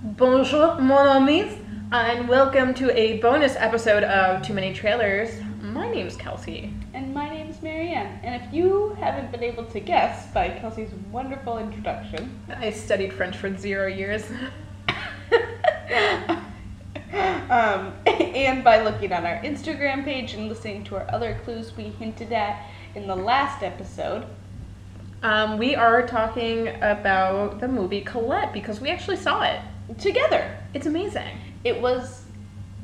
Bonjour, mon amis, and welcome to a bonus episode of Two Many Trailers. My name's Kelsey. And my name's Marianne. And if you haven't been able to guess by Kelsey's wonderful introduction, I studied French for zero years. um, and by looking on our Instagram page and listening to our other clues we hinted at in the last episode, Um, we are talking about the movie Colette because we actually saw it. Together, It's amazing. it was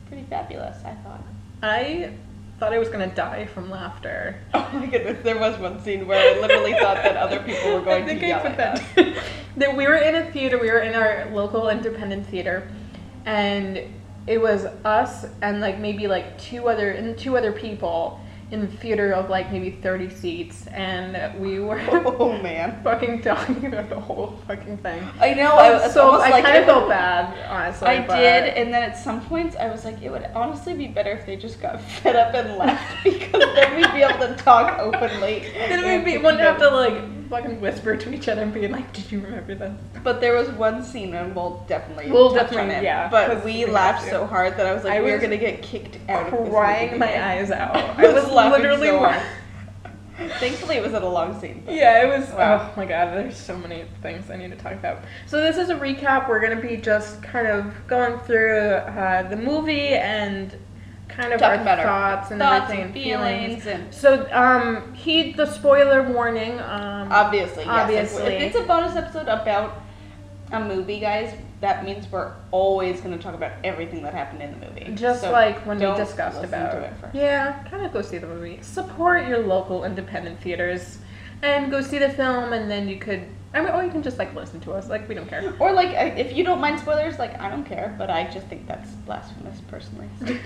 pretty fabulous, I thought. I thought I was gonna die from laughter. Oh my goodness, there was one scene where I literally thought that other people were going I to think I yell put at that. us. that we were in a theater. We were in our local independent theater, and it was us and like maybe like two other and two other people in a theater of like maybe thirty seats, and we were Oh man. fucking talking about the whole fucking thing. I know, I was so I like kind of felt bad, honestly. I but- did, and then at some points I was like, it would honestly be better if they just got fed up and left because then we'd be able to talk openly. Then we wouldn't have to like fucking whisper to each other and be like, "Did you remember this?" But there was one scene, and we'll definitely We'll touch definitely- on it. yeah, but we, we laughed so hard that I was like, I we are was gonna get kicked out. Crying my eyes out. I was laughing literally so hard. Thankfully, it was at a long scene. Yeah, it was. Wow. Oh my god, there's so many things I need to talk about. So this is a recap. We're gonna be just kind of going through uh, the movie and kind of Talking our about our thoughts and thoughts everything and and feelings. feelings, and So um, heed the spoiler warning. Um, obviously, yes. If- Obviously. if it's a bonus episode about a movie, guys, that means we're always gonna talk about everything that happened in the movie. just So like when we don't discussed about to it first. yeah, kind of go see the movie. Support your local independent theaters, and go see the film, and then you could. I mean, or you can just like listen to us. Like we don't care. Or like, if you don't mind spoilers, like I don't care, but I just think that's blasphemous personally.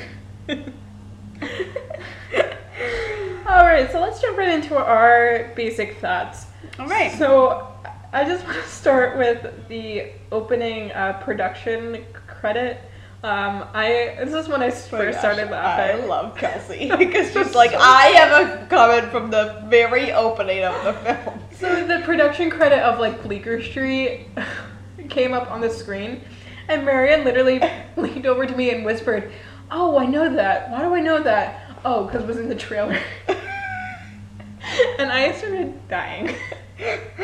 All right, so let's jump right into our basic thoughts. All right. So I just want to start with the opening uh, production credit. Um, I this is when I Oh first gosh, started laughing. I love Kelsey because she's like, I have a comment from the very opening of the film. So the production credit of like Bleecker Street came up on the screen, and Marianne literally leaned over to me and whispered, "Oh, I know that. Why do I know that? Oh, because it was in the trailer." and I started dying.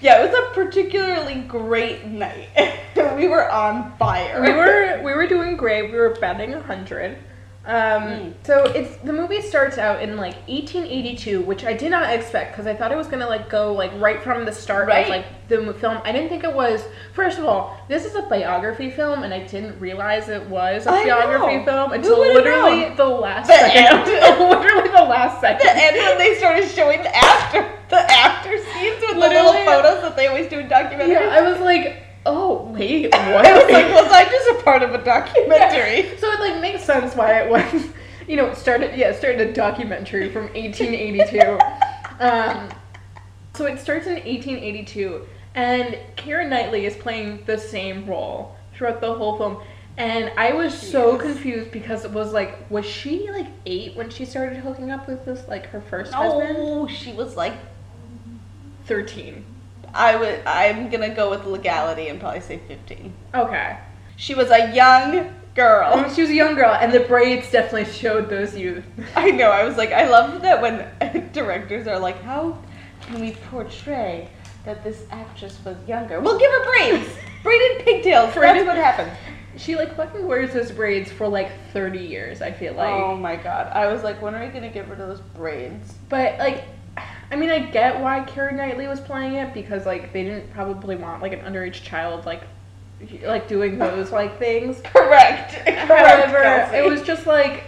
Yeah, it was a particularly great night. we were on fire. we were we were doing great. We were batting a hundred. Um, Mm. So it's the movie starts out in like 1882, which I did not expect because I thought it was gonna like go like right from the start Right. of like the film. I didn't think it was. First of all, this is a biography film, and I didn't realize it was a I biography know. film until literally known? the last The second. literally the last second. and when they started showing the after the after scenes with the little photos that they always do in documentaries. Yeah, I was like, oh wait, what? I was like, was I just a part of a documentary? So it like makes sense why it was, you know, it started yeah, it started a documentary from 1882. um, so it starts in 1882, and Keira Knightley is playing the same role throughout the whole film. And I was She so confused because it was like, was she like eight when she started hooking up with this like her first husband? No, she was like, Thirteen. I would. I'm gonna go with legality and probably say 15. Okay. She was a young girl. She was a young girl, and the braids definitely showed those youth. I know. I was like, I love that when directors are like, how can we portray that this actress was younger? We'll give her braids, braided pigtails. Braided- That's what happened. She like fucking wears those braids for like 30 years, I feel like. oh my god! I was like, when are we gonna get rid of those braids? But like I mean I get why Keira Knightley was playing it because like they didn't probably want like an underage child like like doing those like things. Correct. Correct. However, Kelsey. it was just like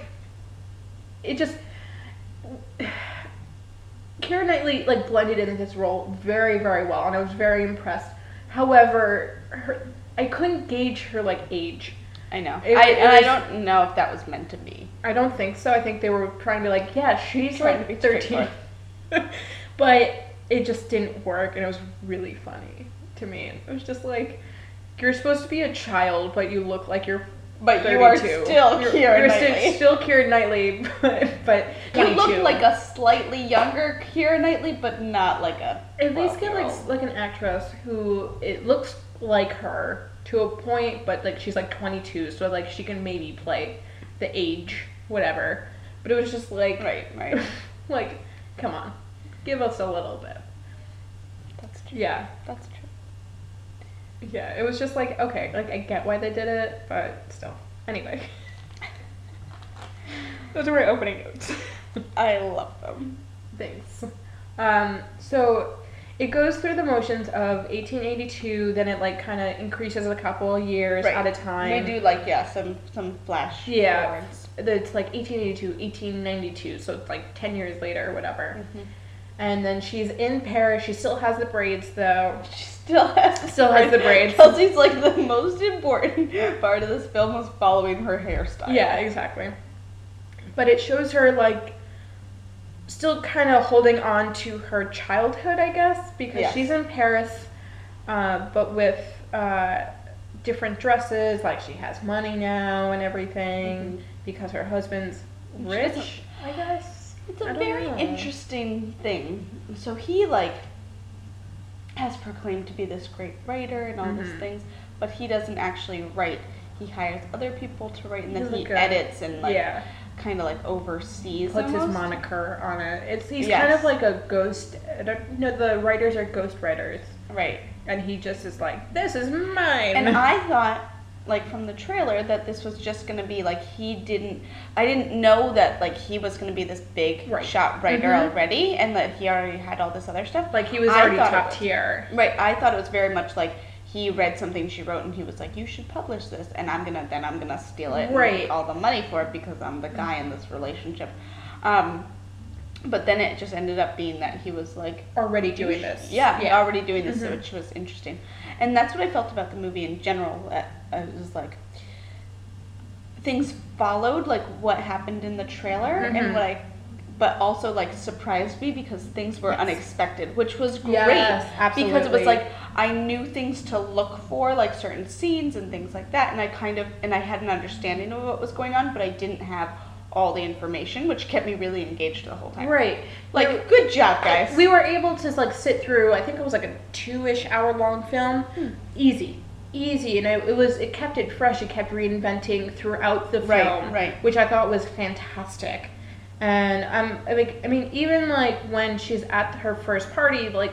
it just Keira Knightley like blended into this role very very well and I was very impressed. However, her I couldn't gauge her like age. I know. It- I, it and was- I don't know if that was meant to be. I don't think so. I think they were trying to be like, yeah, she's like to be 13. but it just didn't work and it was really funny to me. It was just like you're supposed to be a child, but you look like you're But you are 32. still you're, Keira you're Knightley. Still Keira Knightley, but, but You look like a slightly younger Keira Knightley, but not like a. At least get like like an actress who it looks like her to a point, but like she's like 22, so like she can maybe play the age, whatever. But it was just like, Right, right. like, come on, give us a little bit. That's true. Yeah, That's true. yeah. It was just like, okay, like I get why they did it, but still. Anyway, those are my opening notes. I love them. Thanks. Um, so it goes through the motions of 1882, then it like kind of increases a couple years Right. at a time. They do like yeah, some some flash Yeah. forwards. It's like 1882, 1892, so it's like 10 years later or whatever. Mhm. And then she's in Paris. She still has the braids though. She still has the Still has the braids. Kelsey's like the most important part of this film was following her hairstyle. Yeah, exactly. But it shows her like still kind of holding on to her childhood, I guess, because Yes. she's in Paris, uh, but with uh, different dresses. Like she has money now and everything Mhm. Because her husband's rich, I guess. It's a I don't very know. interesting thing. So he like has proclaimed to be this great writer and all these Mhm. things, but he doesn't actually write. He hires other people to write, and then He's he like a- edits and like yeah, kind of like oversees. puts his almost. moniker on it. It's he's Yes. kind of like a ghost. I don't, you know, the writers are ghost writers, Right. and he just is like, "This is mine." And I thought, like from the trailer, that this was just gonna be like he didn't. I didn't know that like he was gonna be this big Right. shot writer Mhm. already, and that he already had all this other stuff. like he was I already top was- tier. Right. I thought it was very much like he read something she wrote, and he was like, "You should publish this," and I'm gonna then I'm gonna steal it and Right. make all the money for it because I'm the guy in this relationship. Um, but then it just ended up being that he was like Already doing this. yeah, yeah. already doing this, Mhm. which was interesting. And that's what I felt about the movie in general. It was like things followed like what happened in the trailer, Mhm. and what I, but also like surprised me because things were Yes. unexpected, which was great. Yes, Because it was like I knew things to look for, like certain scenes and things like that, and I kind of and I had an understanding of what was going on, but I didn't have all the information, which kept me really engaged the whole time. Right. Like, good job, guys. We were able to like sit through. I think it was like a two-ish hour long film. Hmm. Easy, easy, and it, it was. It kept it fresh. It kept reinventing throughout the Right, film, right. Which I thought was fantastic. And um, I mean, I mean, even like when she's at her first party, like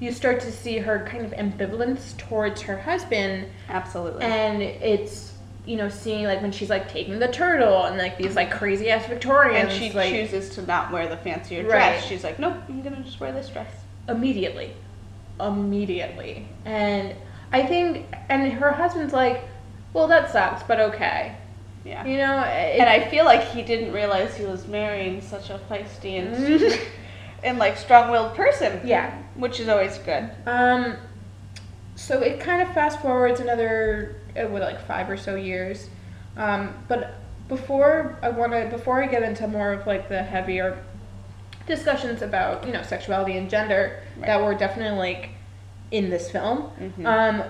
you start to see her kind of ambivalence towards her husband, Absolutely. and it's you know seeing like when she's like taking the turtle and like these like crazy ass Victorians, and she like chooses to not wear the fancier dress. Right. She's like, nope, I'm gonna just wear this dress. immediately immediately and i think and her husband's like well that sucks but okay Yeah. you know it, and I feel like he didn't realize he was marrying such a feisty and and like strong-willed person. yeah Which is always good. um so it kind of fast forwards another uh, what like five or so years um but before i want to before i get into more of like the heavier discussions about you know sexuality and gender that were definitely like in this film Mhm. um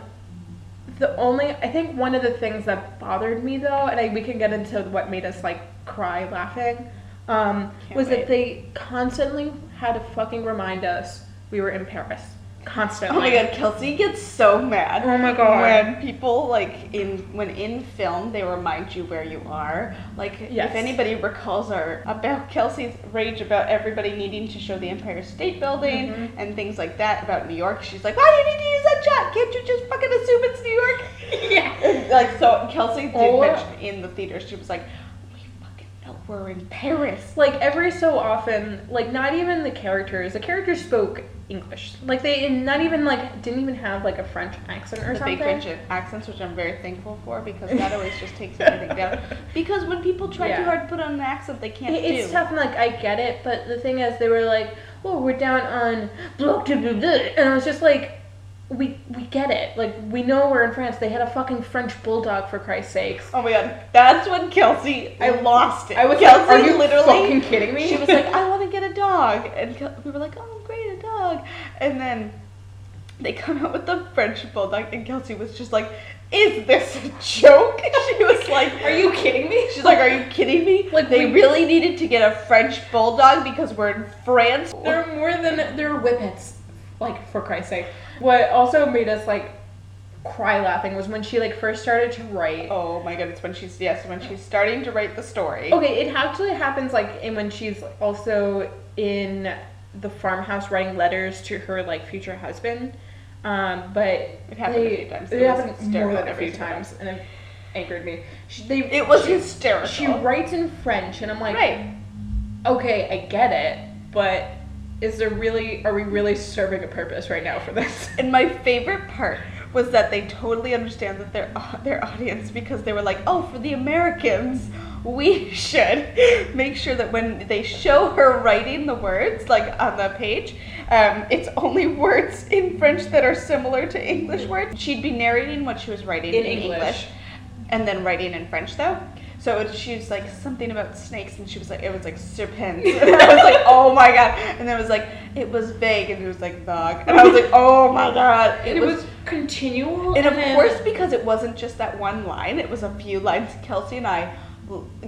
the only i think one of the things that bothered me though and I, we can get into what made us like cry laughing um, was wait. that they constantly had to fucking remind us we were in paris constantly Oh my god, Kelsey gets so mad. Oh my God. When people like in when in film they remind you where you are. Like Yes. if anybody recalls our about Kelsey's rage about everybody needing to show the Empire State Building Mhm. and things like that about New York, she's like, Why do you need to use that shot? Can't you just fucking assume it's New York? yeah like so Kelsey did mention in the theater, she was like, We fucking know we're in Paris. like every so often like not even the characters the characters spoke english like they not even like didn't even have like a french accent or the something big French accents, which I'm very thankful for because that always just takes everything down. Because when people try too hard to put on an accent, they can't It- It's do. tough, and like I get it, but the thing is, they were like, "Oh, we're down on blah, blah," and I was just like, "We we get it. Like we know we're in France. They had a fucking French bulldog for Christ's sakes." Oh my god, that's when Kelsey, I lost it. I was Kelsey like, "Are you literally fucking kidding me?" She was like, I want to get a dog, and we were like, oh dog, and then they come out with the French bulldog, and Kelsey was just like, is this a joke? She was like, "Are you kidding me?" She's like, are you kidding me? Like, they really needed to get a French bulldog because we're in France. They're more than they're whippets. Like for Christ's sake. What also made us like cry laughing was when she like first started to write. Oh my goodness, when she's yes, when she's starting to write the story. Okay, it actually happens like in when she's also in the farmhouse writing letters to her like future husband. Um, but it happened a few times. It, It happened more than a few times, and it angered me. She, they, It was she, hysterical. She writes in French, and I'm like, right. okay, I get it, but is there really? Are we really serving a purpose right now for this? And my favorite part was that they totally understand that their their audience because they were like, "Oh, for the Americans, we should make sure that when they show her writing the words like on the page, um, it's only words in French that are similar to English words. She'd be narrating what she was writing In in, English. English. and then writing in French though. So it, she was like something about snakes, and she was like, it was like serpents, and I was like, oh my god, and then it was like, it was vague, and it was like dog, and I was like, oh my god, it, was, continual, and of then- course, because it wasn't just that one line, it was a few lines. Kelsey and I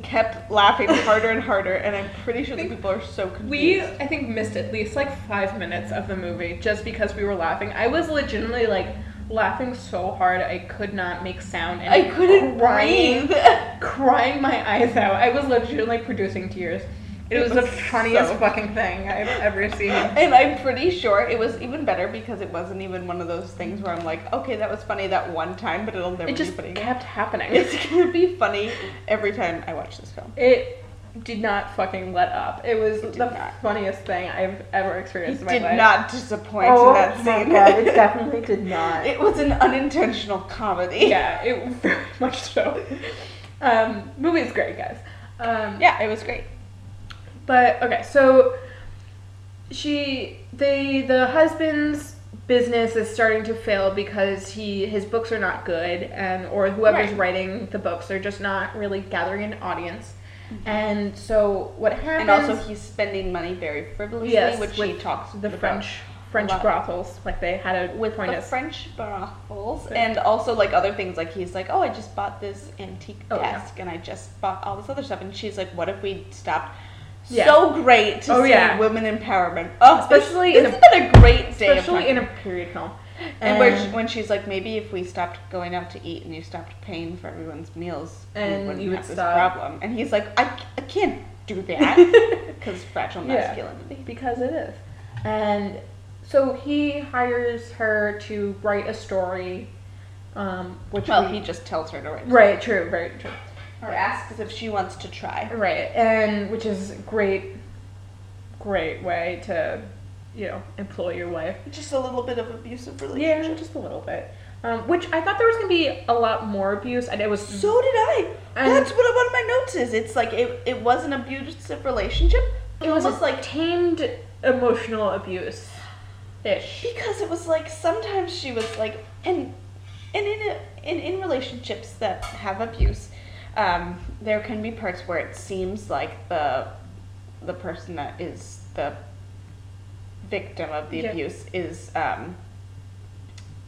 kept laughing harder and harder, and I'm pretty sure the people are so confused. We, I think, missed at least like five minutes of the movie just because we were laughing. I was legitimately like laughing so hard I could not make sound and I couldn't crying, breathe. crying my eyes out. I was legitimately producing tears. It, It was, the funniest so- fucking thing I've ever seen. And I'm pretty sure it was even better because it wasn't even one of those things where I'm like, okay, that was funny that one time, but it'll never It just be funny again. kept happening. It's gonna be funny every time I watch this film. It did not fucking let up. It was It the not. funniest thing I've ever experienced It in my did life. not disappoint oh in that my scene. god, it definitely did not. it was an unintentional comedy. yeah, it was very much so. Um, movie's great, guys. Um, Yeah, it was great. But okay, so she they the husband's business is starting to fail because he his books are not good and or whoever's Right. writing the books they're just not really gathering an audience. Mm-hmm. And so what happens And also, he's spending money very frivolously, Yes, which he talks the about French French brothels like they had a with point the us. French brothels, Right. and also like other things. Like he's like, oh, I just bought this antique Oh, yeah. desk, and I just bought all this other stuff. And she's like, what if we stopped? Yeah. So great to Oh, see yeah. women empowerment. Oh, Especially this, in this has been a great day, especially in a period film. And where she, when she's like, maybe if we stopped going out to eat and you stopped paying for everyone's meals, And we wouldn't you would have this stop. problem. And he's like, I, I can't do that because fragile Yeah. masculinity. because it is. And so he hires her to write a story, um, which Well, we, he just tells her to write. right, true, very true, Or asks if she wants to try. right, and which is great, great way to, you know, employ your wife. Just a little bit of abusive relationship. Yeah, relationship. just a little bit. Um, which I thought there was gonna be a lot more abuse, and it was So did I. And- That's what one of my notes is. It's like it, it was an abusive relationship. it was almost like like tamed emotional abuse, ish. because it was like sometimes she was like and and in a, in in relationships that have abuse, um, there can be parts where it seems like the the person that is the victim of the Yeah. abuse is um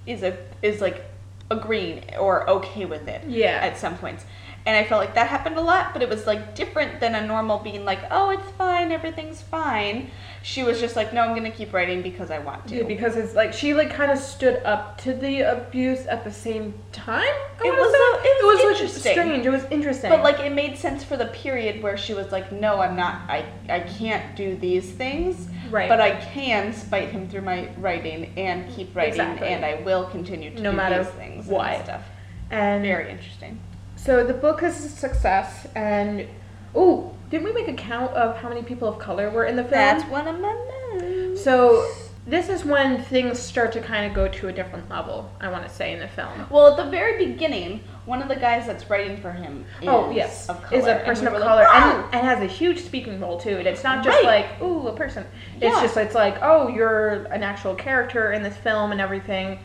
is a is like agreeing or okay with it Yeah. at some points. And I felt like that happened a lot, but it was like different than a normal being like, oh, it's fine, everything's fine. She was just like, no, I'm gonna keep writing because I want to. Yeah, because it's like she like kind of stood up to the abuse at the same time. It was a- it was like, interesting. strange. It was interesting. but like it made sense for the period where she was like, no, I'm not. I I can't do these things. Right. But I can spite him through my writing and keep writing, Exactly. and I will continue to No do matter these things what. and stuff. and Very interesting. So the book is a success. And oh, didn't we make a count of how many people of color were in the film? That's one of my notes. so. This is when things start to kind of go to a different level. I want to say in the film. Well, at the very beginning, one of the guys that's writing for him is oh yes, is a person of color like, and, oh! and has a huge speaking role too. And it's not just Right. like ooh a person. It's Yeah. just it's like oh you're an actual character in this film and everything.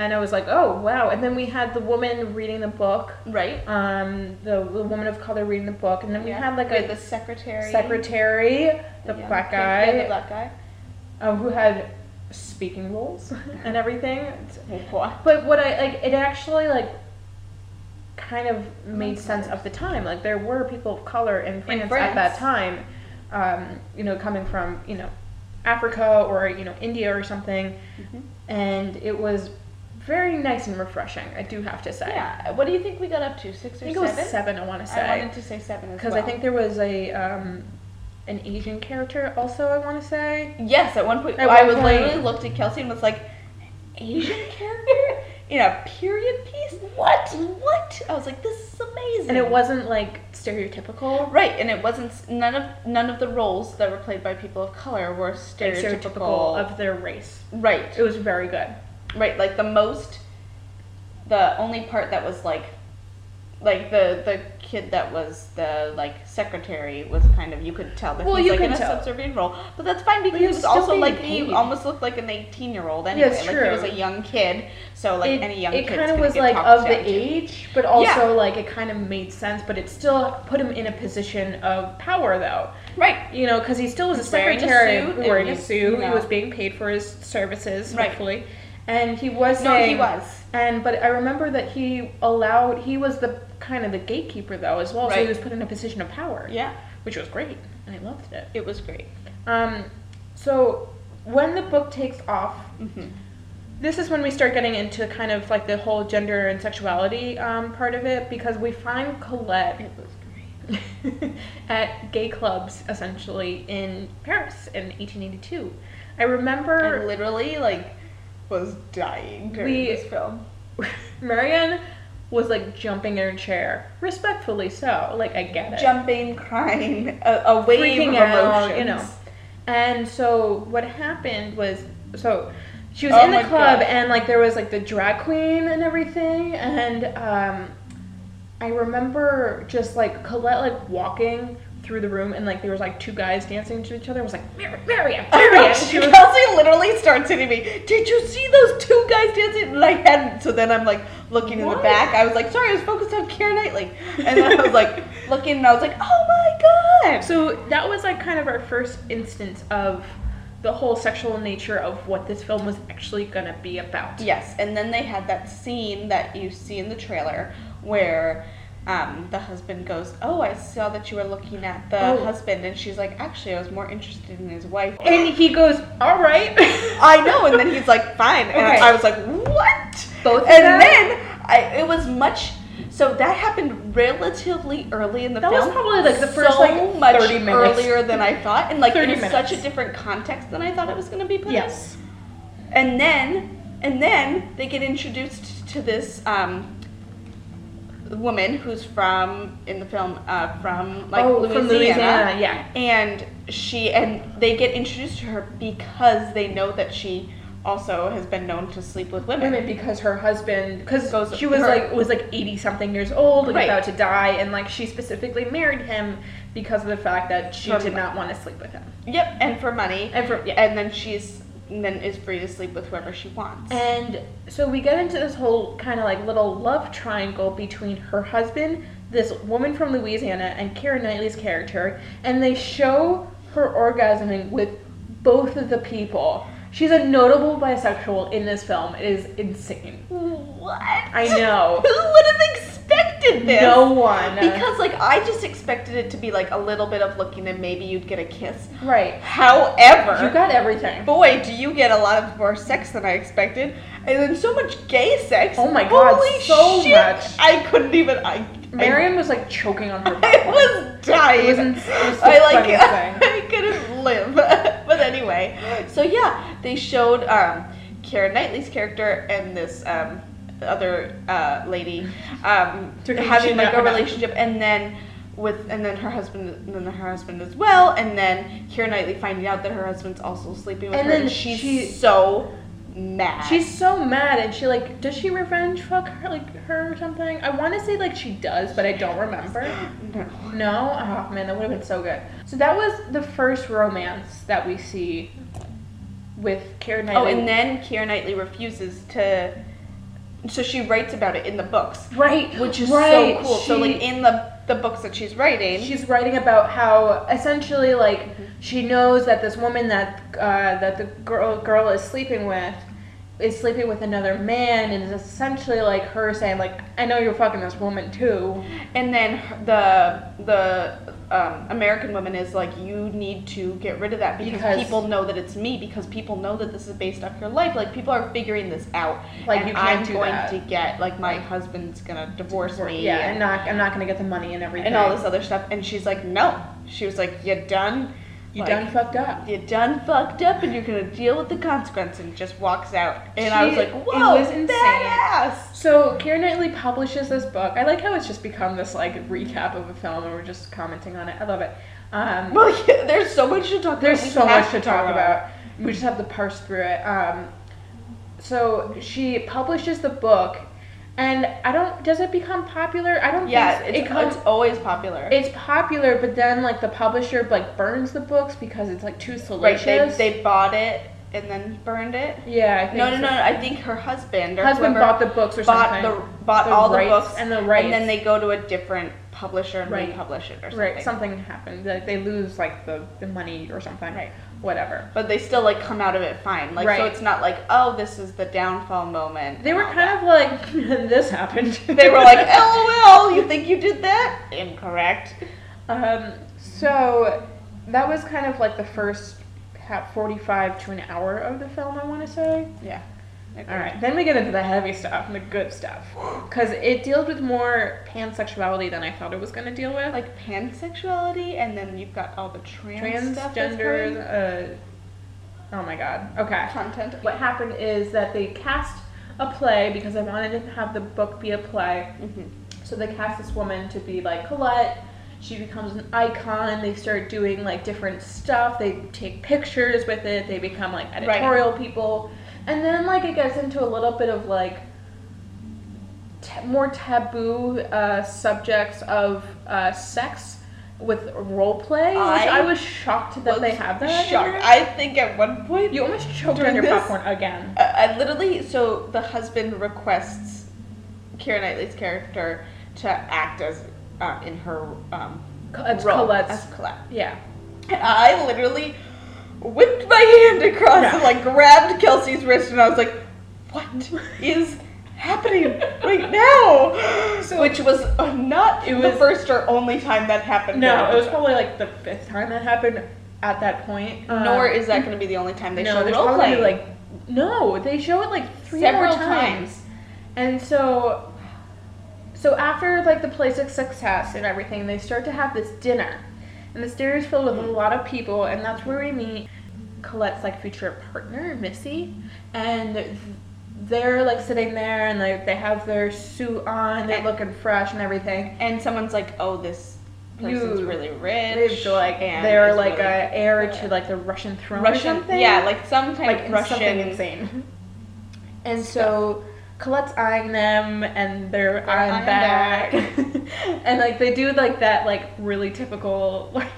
And I was like oh wow. And then we had the woman reading the book, right. um, the, the woman of color reading the book, and then we Yeah. had like With a the secretary, secretary, the Yeah. black Yeah, guy, the black guy. uh, who had speaking roles and everything. But what I like, it actually like kind of made Makes sense of the time. Like there were people of color in France, at France. that time, um, you know, coming from you know Africa or you know India or something, Mhm. and it was very nice and refreshing. I do have to say. Yeah. What do you think we got up to? Six or I think it seven? was seven. I want to say. I wanted to say seven as Because well. I think there was a um, an Asian character also. I want to say. Yes, at one point At I one was point- literally looked at Kelsey and was like, Asian character in a period piece? What? What? I was like, this is amazing. And it wasn't like stereotypical. right, and it wasn't none of none of the roles that were played by people of color were Like stereotypical. stereotypical of their race. right, It was very good. Right. Like the most, the only part that was like, like the the kid that was the like secretary was kind of you could tell that Well, he's you like in can a tell. subservient role, but that's fine because he was also like he almost looked like an eighteen year old anyway. it's like he was a young kid, so like it, any young kid. it kind of was like of the age, but also like it kind of made sense. But it still put him in a position of power, though. right? You know, because he still was a He's wearing a secretary, suit, wearing a suit. He was being paid for his services, Right. hopefully, and he was No, he was. And but I remember that he allowed. He was the kind of the gatekeeper though as well, so he was put in a position of power, Yeah, which was great, and I loved it. it was great. Um, so when the book takes off, hmm this is when we start getting into kind of like the whole gender and sexuality um, part of it because we find Colette It was great. at gay clubs essentially in Paris in 1882. I I remember literally like was dying during We- this film. Marianne was like jumping in her chair, respectfully so. Like I get it. Jumping, crying, a, a wave freaking of out, emotions. you know. And so what happened was so she was Oh in the my club God. and like there was like the drag queen and everything and um I remember just like Colette like walking through the room and like there was like two guys dancing to each other. I was like, Mar- Marianne, I know, Marianne. she, was Kelsey literally starts hitting me. Did you see those two guys dancing? And I hadn't. So then I'm like looking in the back. I was like, sorry, I was focused on Keira Knightley. And then I was like looking, and I was like, oh my god. So that was like kind of our first instance of the whole sexual nature of what this film was actually gonna be about. Yes, and then they had that scene that you see in the trailer where um, the husband goes, "Oh, I saw that you were looking at the Oh. husband," and she's like, "Actually, I was more interested in his wife." And he goes, "All right." I know, and then he's like, "Fine," and Okay. I was like, "What?" Both and them? then I, it was much. So that happened relatively early in the film. That was probably, like, the first, so like, much 30 minutes. earlier than I thought, and like 30 in such a different context than I thought it was going to be put in. yes. And then, and then they get introduced to this um, woman who's from in the film uh, from like oh, Louisiana. from Louisiana, yeah. And she and they get introduced to her because they know that she also has been known to sleep with women. Women because her husband, because she was her- like was like eighty something years old, like Right. about to die, and like she specifically married him because of the fact that she From- did not want to sleep with him. Yep, and for money. And for yeah. And then she's and then is free to sleep with whoever she wants. And so we get into this whole kind of like little love triangle between her husband, this woman from Louisiana, and Keira Knightley's character, and they show her orgasming with both of the people. She's a notable bisexual in this film. It is insane. what? I know. Who would have expected this? No one. Because like I just expected it to be like a little bit of looking and maybe you'd get a kiss. right. However, You got everything. boy, do you get a lot of more sex than I expected, and then so much gay sex. Oh my God, Holy so shit, much. I couldn't even. I. Marianne was like choking on her. I, I was dying. It was, ins- it was the I like. I couldn't live. but anyway, so yeah, they showed um, Keira Knightley's character and this um, other uh, lady um, To whom she having like a relationship, and then with and then her husband, and then her husband as well, and then Keira Knightley finding out that her husband's also sleeping with And her, then and she's she- so mad. She's so mad, and she like does she revenge fuck her like her or something? I want to say like she does, but I don't remember. no. No, oh man, that would have been so good. So that was the first romance that we see with Oh, Knightley. and then Keira Knightley refuses to. So she writes about it in the books, right, which is right, so cool. so like in the the books that she's writing, she's writing about how essentially like she knows that this woman that uh, that the girl girl is sleeping with is sleeping with another man and is essentially like her saying like I know you're fucking this woman too. and then the the um, American Women is like you need to get rid of that because, Because- people know that it's me because people know that this is based off your life. Like people are figuring this out. Like, you can't I'm going that. to get like my husband's gonna divorce me. Yeah, and, I'm not. I'm not gonna get the money and everything. and all this other stuff. And she's like, no. She was like, you done. You Like, done fucked up. You done fucked up, and you're gonna deal with the consequence. And just walks out. And I was She- like, it whoa, was insane. badass. So Keira Knightley publishes this book. I like how it's just become this like recap of a film, and we're just commenting on it. I love it. Um, Well, yeah, there's so much to talk. There's about. So much to talk about. We just have to parse through it. Um, so she publishes the book, and I don't. Does it become popular? I don't Yeah, think it's, it comes. it's always popular. It's popular, but then like the publisher like burns the books because it's like too right, they, they bought it and then burned it. yeah, I think No, no, so. no. I think her husband or Husband bought the books or bought something. the bought The all the books and the rights. and then they go to a different publisher and Right. republish it or something. Right, something happened. Like they lose like the, the money or something. Right. Whatever. But they still like come out of it fine. Like so, it's not like oh, this is the downfall moment. They were kind of like this happened. They were like, LOL. You think you did that? Incorrect. Um, so that was kind of like the first ha- 45 to an hour of the film, I want to say. Yeah. All right, then we get into the heavy stuff and the good stuff. Because it deals with more pansexuality than I thought it was going to deal with. Like pansexuality, and then you've got all the trans transgender. Uh, oh my god. Okay. content. What happened is that they cast a play because I wanted to have the book be a play. hmm So they cast this woman to be like Colette. She becomes an icon. They start doing like different stuff. They take pictures with it. They become like editorial people. And then like it gets into a little bit of like ta- more taboo uh, subjects of uh, sex with role play. I I was shocked that they have that. Shocked. I think at one point you almost choked on your this- popcorn again. I I literally, so the husband requests Keira Knightley's character to act as uh, in her um, It's role Colette's. as Colette. Yeah. And I literally whipped my hand across Yeah. and like grabbed Kelsey's wrist, and I was like, "What is happening right now?" So- Which was uh, not It the was- first or only time that happened. No, it was probably like the fifth time that happened at that point. film. Nor Um, is that going to be the only time they no, show there's role probably like no, they show it like three Several more times. And so so after like the place of success and everything, they start to have this dinner. And this dinner is filled with a lot of people and that's where we meet Colette's like future partner, Missy. And they're like sitting there and like they have their suit on, they're And- looking fresh and everything. and someone's like, "Oh, this person's You- really rich." They've like and they're like really a heir to like the Russian throne or Russian, something. yeah, like some kind like of Russian. something insane. And so Colette's eyeing them, and they're They're eyeing back, back. and like they do like that like really typical like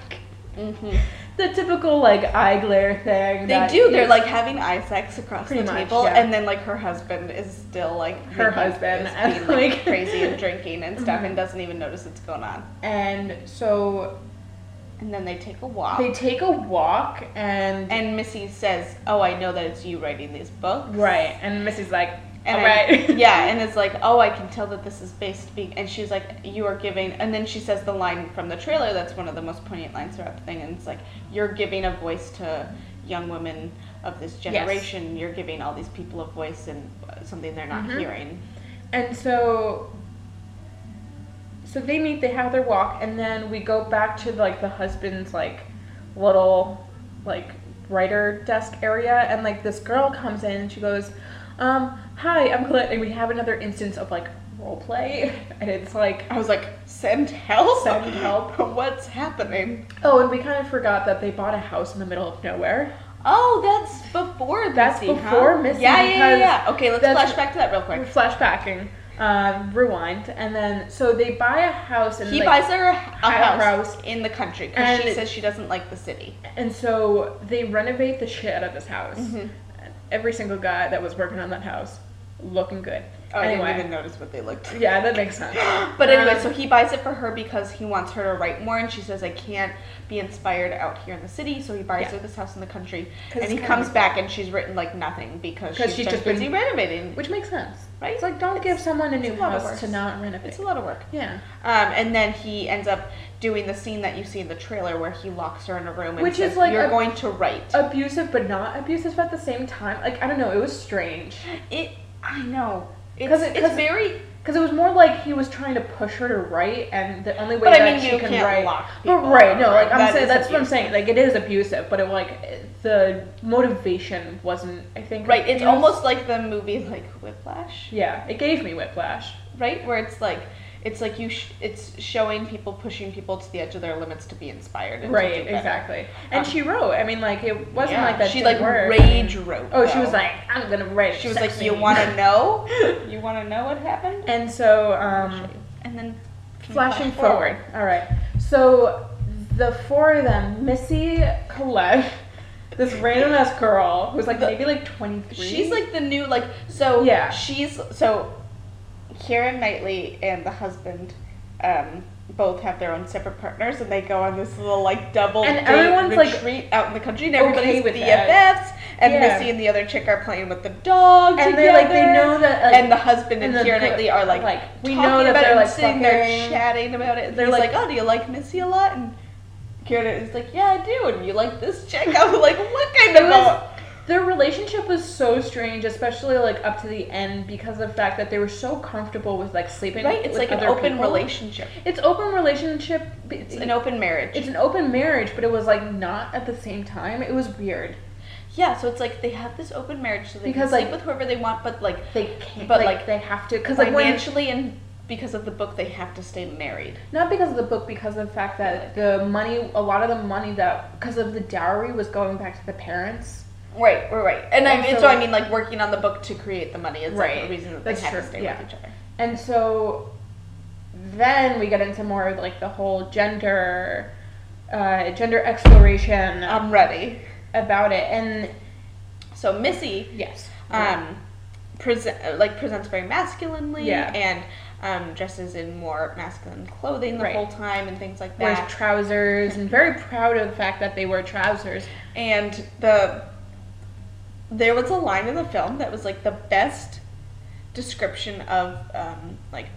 Mhm. the typical like eye glare thing. They do. They're like having eye sex across the much, table, yeah. and then like her husband is still like Her husband, is being, like, like- crazy and drinking and stuff, Mhm. and doesn't even notice what's going on. and so And then they take a walk, they take a walk, and, and Missy says, "Oh, I know that it's you writing these books." right, and Missy's like, And all I- right, yeah, and it's like, oh, I can tell that this is based being, and she's like, you are giving, and then she says the line from the trailer that's one of the most poignant lines throughout the thing, and it's like, you're giving a voice to young women of this generation. You're giving all these people a voice and something they're not Mhm. hearing. And so so they meet, they have their walk, and then we go back to like the husband's like little like writer desk area and like this girl comes in and she goes, um, hi, I'm Colette and we have another instance of like role play and it's like I was like, send help, Send help. What's happening? oh and we kind of forgot that they bought a house in the middle of nowhere. Oh, that's before That's Missy, before huh? Missy, Yeah, yeah, yeah, yeah. Okay, let's that's- flash back to that real quick. flashbacking. Um, rewind and then so they buy a house and He like, buys her a, house, house. in the country because she says she doesn't like the city. And so they renovate the shit out of this house. Mhm. Every single guy that was working on that house looking good. Oh, I didn't even notice what they looked. Like. Yeah, that makes sense. But anyway, Um, so he buys it for her because he wants her to write more, and she says, "I can't be inspired out here in the city." So he buys Yeah. her this house in the country. and he comes back, and she's written like nothing because she's, she's just just been- busy renovating. which makes sense. right? It's like don't give someone a new a house to not renovate. It's a lot of work. yeah. Um, and then he ends up doing the scene that you see in the trailer where he locks her in a room and Which says, is like "You're a- going to write." Abusive, but not abusive at the same time. Like I don't know. It was strange it, I know, it's, 'Cause it- it's very. because it was more like he was trying to push her to write, and the only way But I that mean, she you can can't write. lock but right, no, like I'm That saying, that's what I'm saying. Like it is abusive, but it like the motivation wasn't. I think Right, it's almost like the movie like Whiplash, Yeah, it gave me whiplash. right? Where it's like, it's like you, sh- it's showing people pushing people to the edge of their limits to be inspired. And to Right, do exactly. And Um, she wrote. I mean, like it wasn't Yeah, like that. She like work. rage wrote. Oh, she was like, I'm gonna write. she was sex like, you want to know? You want to know what happened? And so, um, And then flashing flash forward. All right. So the four of them, Missy, Colette, this random ass girl who's like The- maybe like 23. She's like the new like so Yeah. she's so Keira Knightley and the husband um both have their own separate partners and they go on this little like double And everyone's, like, retreat out in the country and okay everybody's with BFFs and Yeah. Missy and the other chick are playing with the dog and they like they know that like, and the husband and, and Keira Knightley are like, like, we talking know that about they're, like, sitting there chatting about it. And they're like- like, "Oh, do you like Missy a lot?" And Keira is like, "Yeah, I do." And you like this chick? I was like, "What kind of?" Their relationship was so strange, especially like up to the end because of the fact that they were so comfortable with like sleeping. Right? It's like an open people. relationship. It's open relationship. It's an open marriage. It's an open marriage, but it was like not at the same time. It was weird. yeah, so it's like they have this open marriage, so they Because, can sleep like- with whoever they want, but like They can't, But, like, like, they have to because like when financially and because of the book, they have to stay married. Not because of the book, because of the fact that the money, a lot of the money that, because of the dowry, was going back to the parents. Right, right, right. And, I mean, so- so I mean, like working on the book to create the money is like Right. a reason that That's they have true, to stay yeah. with each other. And so then we get into more of like the whole gender, uh, gender exploration I'm ready. about it. And So Missy, yes, um, present like presents very masculinely Yeah. and um, dresses in more masculine clothing the Right. whole time and things like wears that. trousers and very proud of the fact that they wear trousers. And the there was a line in the film that was like the best description of um, like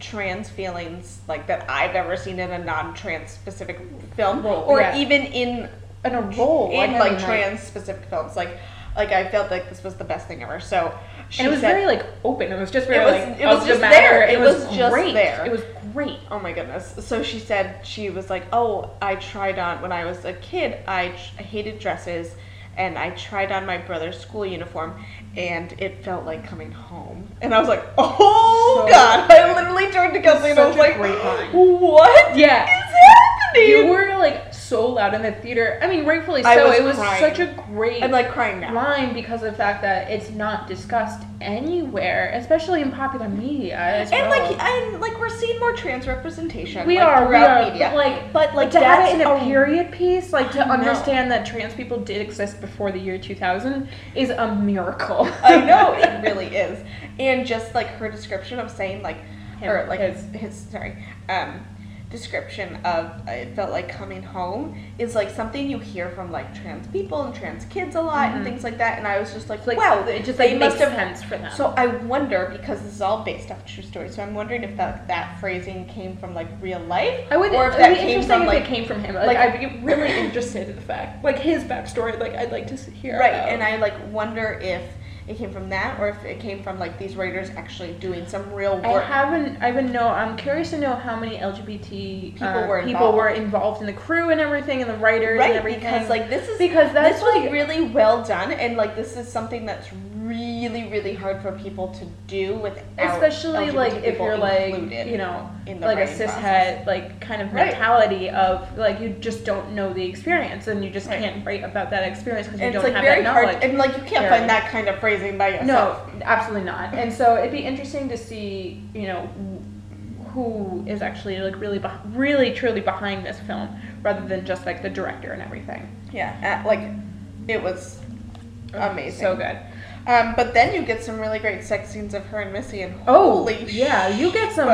trans feelings like that I've ever seen in a non-trans specific film or yeah. even in In a role, in mean, like trans specific films like like I felt like this was the best thing ever. So she and it was said, very like open. It was just very was- like it was just the matter. there. It, It was, was just great. there. It was great. Oh my goodness. So she said she was like, "Oh, I tried on when I was a kid. I, I hated dresses, and I tried on my brother's school uniform, and it felt like coming home." And I was like, "Oh So God!" I literally turned to Kelsey and I was like, "What Yeah. is happening?" You were like so loud in the theater. I mean, rightfully so. I was it was crying. such a great I'm like crying now. line because of the fact that it's not discussed anywhere, especially in popular media. As And well. like, and like, we're seeing more trans representation. we like, are, we are, media. but like, but like to have it in a a- period piece, like to know. understand that trans people did exist before the year 2000 is a miracle. I know it really is, and just like her description of saying like, Him, or like his. his sorry, um, description of uh, it felt like coming home is like something you hear from like trans people and trans kids a lot Mhm. and things like that, and I was just like, like, wow, it just like must have. sense for them. So I wonder because this is all based off true story. So I'm wondering if that that phrasing came from like real life, I would. or if that be came interesting from if like it came from him. Like, like- I'd be really interested in the fact, like his backstory. Like I'd like to hear. right, about. and I like wonder if it came from that or if it came from like these writers actually doing some real work. I haven't. I would know. I'm curious to know how many LGBT People uh, were people involved. were involved in the crew and everything, and the writers right and everything. because like this is because that's this was like really well done and like this is something that's really really hard for people to do without especially LGBT like if you're like you know in the like a cishet process. like kind of Right. mentality of like you just don't know the experience and you just Right. can't write about that experience because you don't like have very that hard and like you can't Very. find that kind of phrasing by yourself No, absolutely not. And so it'd be interesting to see, you know, who is actually like really, really, truly behind this film, rather than just like the director and everything. yeah like it was amazing So good. Um but then you get some really great sex scenes of her and missy and Oh, holy yeah, you get some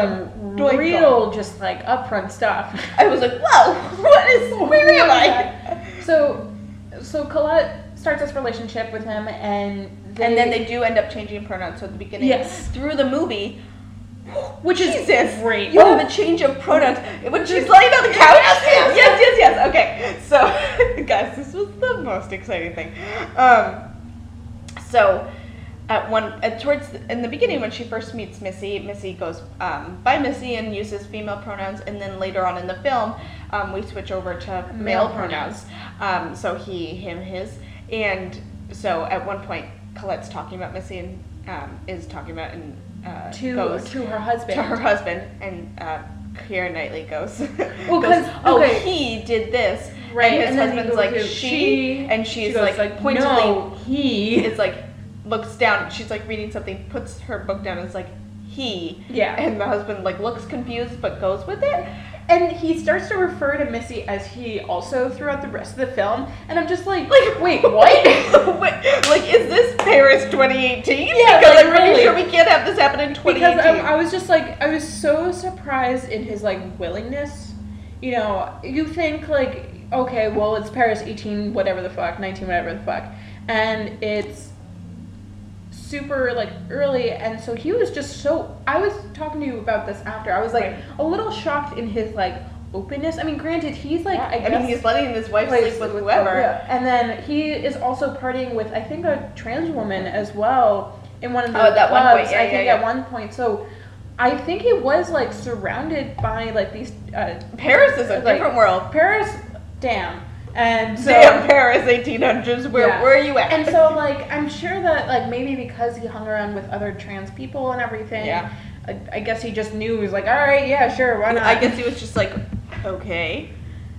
real, just like upfront stuff. i was like whoa what is where am i So, so Colette starts this relationship with him, and and then they do end up changing pronouns. So at the beginning, Yes. through the movie, which is Jesus, great. You have a change of pronouns when she's laying on the couch. Yes, yes, yes, yes, yes. Okay, so guys, this was the most exciting thing. Um, so at one at towards the, in the beginning when she first meets Missy, Missy goes um, by Missy and uses female pronouns, and then later on in the film, um, we switch over to male, Male pronouns. Um, so he, him, his, and so at one point Colette's talking about Missy and um, is talking about and uh, to goes to her husband. to her husband, and uh, Keira Knightley goes, Well, goes, 'cause- oh, okay. he did this, Right, And his and husband's like to she, and she she's goes like, pointedly no, he. is like looks down. She's like reading something, puts her book down, and is like he. Yeah. And the husband like looks confused but goes with it. And he starts to refer to Missy as he also throughout the rest of the film, and I'm just like, like, wait, what? Wait, like, is this Paris 2018? Yeah, because like, I'm pretty really. sure we can't have this happen in 2018. because um, I was just like, I was so surprised in his like willingness. You know, you think like, okay, well, it's Paris 18, whatever the fuck, 19, whatever the fuck, and it's super like early, and so he was just so. I was talking to you about this after. I was like Right. a little shocked in his like openness. I mean, granted, he's like, Yeah, I, I, guess, mean, he's letting his wife sleep with whoever. yeah. And then he is also partying with I think a trans woman as well in one of the Oh, at that one clubs. point, yeah, I think at one point. So I think he was like surrounded by like these uh, Paris is a like, different world. Paris, damn, and so. Damn Paris 1800s. Where Yeah. where are you at? And so, like, I'm sure that, like, maybe because he hung around with other trans people and everything, Yeah. I, I guess he just knew he was like, all right, yeah, sure, why not? I guess he was just like, okay.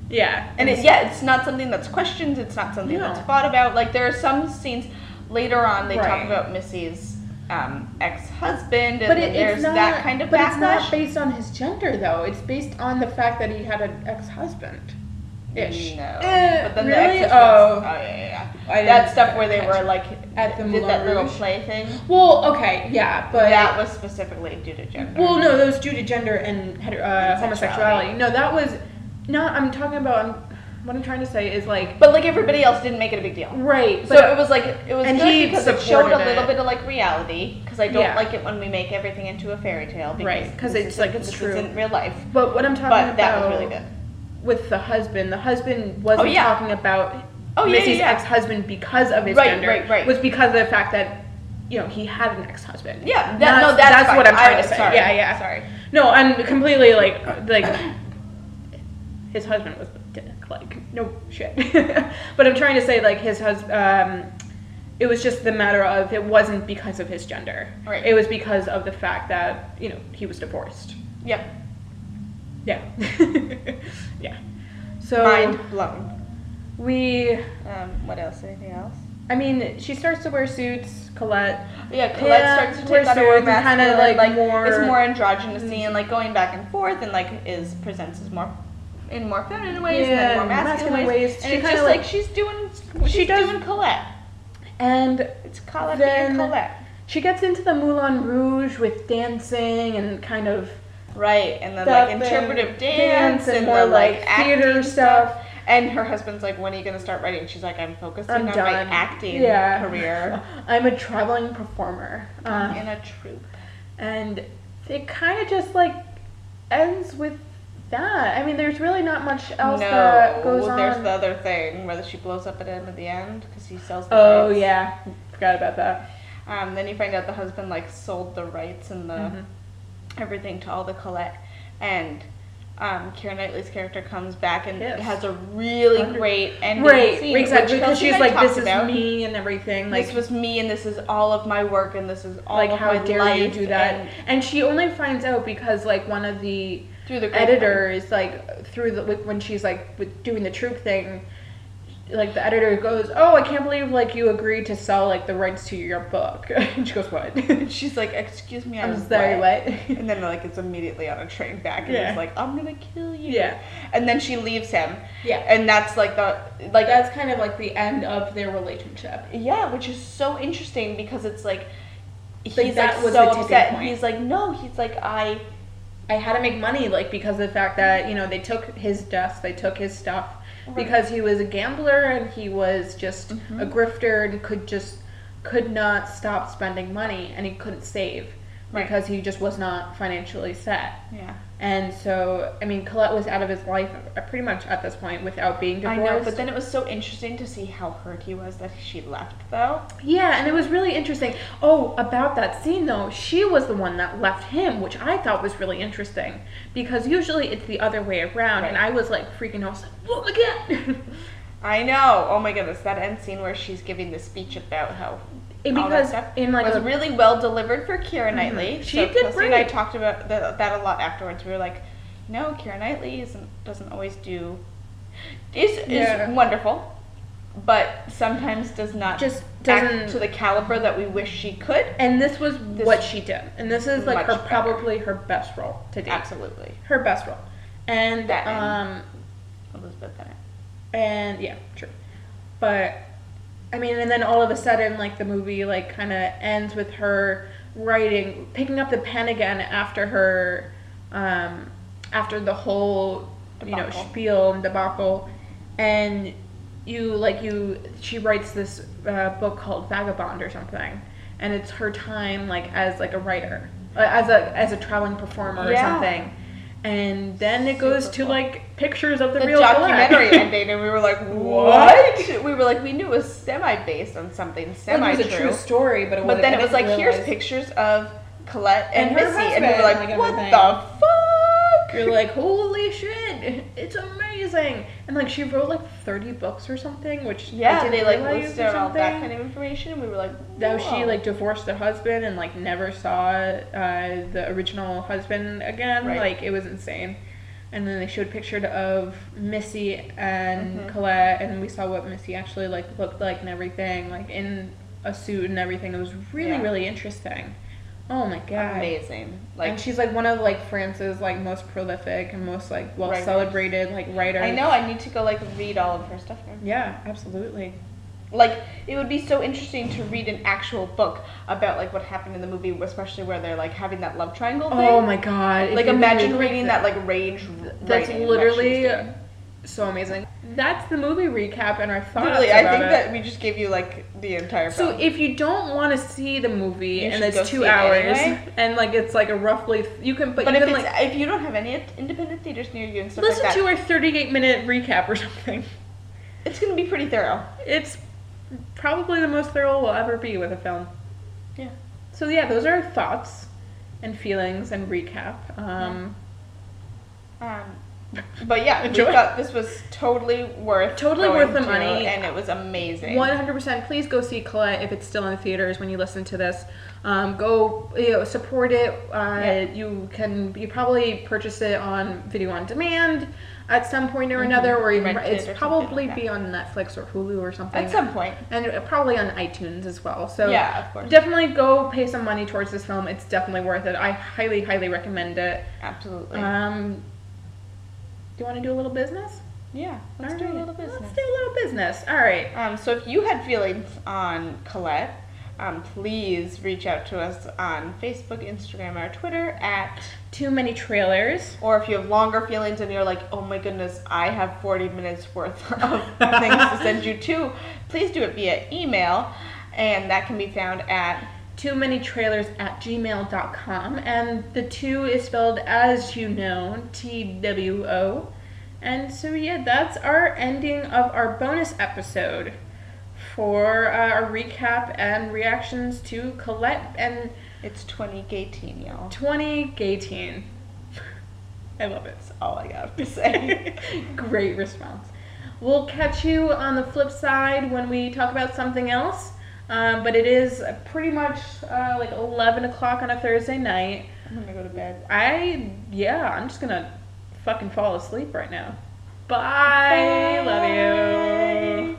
yeah, And it, yeah, it's not something that's questioned. It's not something No. that's thought about. Like there are some scenes later on they talk about Missy's um, ex-husband, and But it, there's it's not. that kind of but backlash. it's not based on his gender, though. It's based on the fact that he had an ex-husband. Ish. No, Eh, but then the really? ex-husband's- Oh. oh yeah, yeah, yeah. That stuff where they catch were like At the did Moulin that little Rouge? play thing. Well, okay, yeah, but that was specifically due to gender. well, no, that was due to gender and heter- uh, homosexuality. No, that was not. I'm talking about. I'm, what I'm trying to say is like but like everybody else didn't make it a big deal. right. So but it was like it was and good he because it showed a little it. bit of like reality. Because I don't Yeah. like it when we make everything into a fairy tale. Because Right, 'cause this it's like it's true. Isn't real life. But what I'm talking But about that was really good. With the husband, the husband wasn't Oh, yeah. talking about Oh, yeah, Missy's yeah, yeah. ex-husband because of his Right, gender. right, right. Was because of the fact that you know he had an ex-husband. Yeah, that, That's- no, that's, fine. what I'm trying I- to say. Sorry, Yeah, yeah. Sorry. No, I'm completely like like his husband was dick. Like no shit. but I'm trying to say like his husband. Um, it was just the matter of it wasn't because of his gender. Right. It was because of the fact that you know he was divorced. Yep. Yeah. yeah. So Mind blown. we Um, what else? Anything else? I mean, she starts to wear suits, Colette. Yeah, Colette Yeah, starts to take on a more suits and kinda, like, like, more- it's more androgynous and like going back and forth and like is presents as more in more feminine ways and then more Yeah, masculine, masculine ways. ways. And She it's just like, like- she's doing She she's does- doing Colette. And It's Colette being Colette. she gets into the Moulin Rouge with dancing and kind of Right, and then Stuff like interpretive dance dance, and and, more, the, like, like theater acting stuff. And her husband's like, "When are you gonna start writing?" She's like, "I'm focusing I'm on done. my acting yeah. career I'm a traveling performer. Uh, in a troupe." and it kind of just like ends with that. I mean, there's really not much else no, that goes on. there's the other thing where she blows up at him at the end because he sells the oh rights. yeah, forgot about that. Um, then you find out the husband like sold the rights and the Mhm. Everything to all the Colette, and um, Keira Knightley's character comes back and Yes. has a really Under- great ending Right, scene, exactly. Because she's like, "This is about. me" and everything. Like, this was me, and this is all of my work, and this is all like of how dare you do that? and And, she only finds out because like one of the through the editors, like through the when she's like doing the troupe thing, like the editor goes, "Oh, I can't believe like you agreed to sell like the rights to your book." and she goes, "What?" She's like, "Excuse me, I'm, I'm sorry, what?" And then like it's immediately on a train back, and Yeah. he's like, "I'm gonna kill you." Yeah. And then she leaves him, yeah, and that's like the like like that's kind of like the end of their relationship. Yeah, which is so interesting because it's like Like, he's that like was so upset. point. He's like, no, he's like, I I had to make money, like because of the fact that you know they took his desk, they took his stuff, Right. because he was a gambler and he was just Mhm. a grifter and could just could not stop spending money and he couldn't save Right. because he just was not financially set. Yeah. And so, I mean, Colette was out of his life uh, pretty much at this point without being divorced. I know, but then it was so interesting to see how hurt he was that she left, though. Yeah, and it was really interesting. Oh, about that scene though, she was the one that left him, which I thought was really interesting because usually it's the other way around, and I was like freaking out. I was like, "Look again!" I know. Oh my goodness, that end scene where she's giving the speech about how And because in like was a, really well delivered for Keira Knightley. She so did Kelsey and I talked about the, that a lot afterwards. We were like, no, Keira Knightley isn't doesn't always do is is wonderful, but sometimes does not Just act doesn't- to the caliber that we wish she could. and this was This- what she did, and this is like her better. probably her best role to date. Absolutely, Her best role, and That um Elizabeth Bennet. and yeah, true, but I mean, and then all of a sudden, like the movie, like kind of ends with her writing, picking up the pen again after her, um, after the whole, you know, spiel and debacle, and you like you, she writes this uh, book called Vagabond or something, and it's her time like as like a writer, uh, as a as a traveling performer or something. And then it goes to like pictures of the, The real documentary ending, and we were like, What? We were like, we knew it was semi based on something Like, semi it was a true true. story, but it But then it was like, here's pictures of Colette and, And Missy, and we were like, like, what everything. the fuck? You're like, holy shit, it's amazing. And like she wrote like 30 books or something, which yeah, they like listed out all that kind of information, and we were like, That she like divorced her husband and like never saw uh, the original husband again. Right. Like it was insane. And then they showed pictures of Missy and Mhm. Colette, and we saw what Missy actually like looked like and everything, like in a suit and everything. It was really Yeah. really interesting. Oh my god. amazing. Like and she's like one of like France's like most prolific and most like well Writers. celebrated like writers. I know I need to go like read all of her stuff. now. Yeah, absolutely. Like it would be so interesting to read an actual book about like what happened in the movie, especially where they're like having that love triangle oh thing. Oh my god! Like imagine read reading that like rage. That's writing, what she was literally doing. So amazing. That's the movie recap and our thoughts Literally, I think it. that we just gave you like the entire. so if you don't want to see the movie You and it's two see it hours anyway. and like it's like a roughly you can but, But if like if you don't have any independent theaters near you and stuff listen like to our 38 minute recap or something. it's gonna be pretty thorough. It's probably the most thorough we'll ever be with a film. Yeah. So yeah, those are our thoughts and feelings and recap. Um, Um, but yeah, we thought this was totally worth Totally worth the to, money. and it was amazing. One hundred percent. Please go see Colette if it's still in the theaters when you listen to this. Um, go, you know, support it. Uh, Yeah. You can, you probably purchase it on video on demand at some point or another, or even Rent it it's or probably like be on Netflix or Hulu or something. At some and uh, probably on iTunes as well. So Yeah, of course. definitely go pay some money towards this film. It's definitely worth it. I highly, highly recommend it. Absolutely. Um, you want to do a little business? yeah, let's All do a little business. Let's do a little business. All right. Um, so if you had feelings on Colette, um, please reach out to us on Facebook, Instagram, or Twitter at. Two Many Trailers. Or if you have longer feelings and you're like, oh my goodness, I have 40 minutes worth of things to send you to, please do it via email, and that can be found at twomanytrailers at gmail.com and the two is spelled as you know t-w-o and so yeah that's our ending of our bonus episode for uh, our recap and reactions to colette and it's 2018, y'all. 2018 i love it. That's all I got to say. great response. We'll catch you on the flip side when we talk about something else um, but it is pretty much uh, like 11 o'clock on a thursday night I'm gonna go to bed. I yeah, I'm just gonna fucking fall asleep right now. Bye. Love you.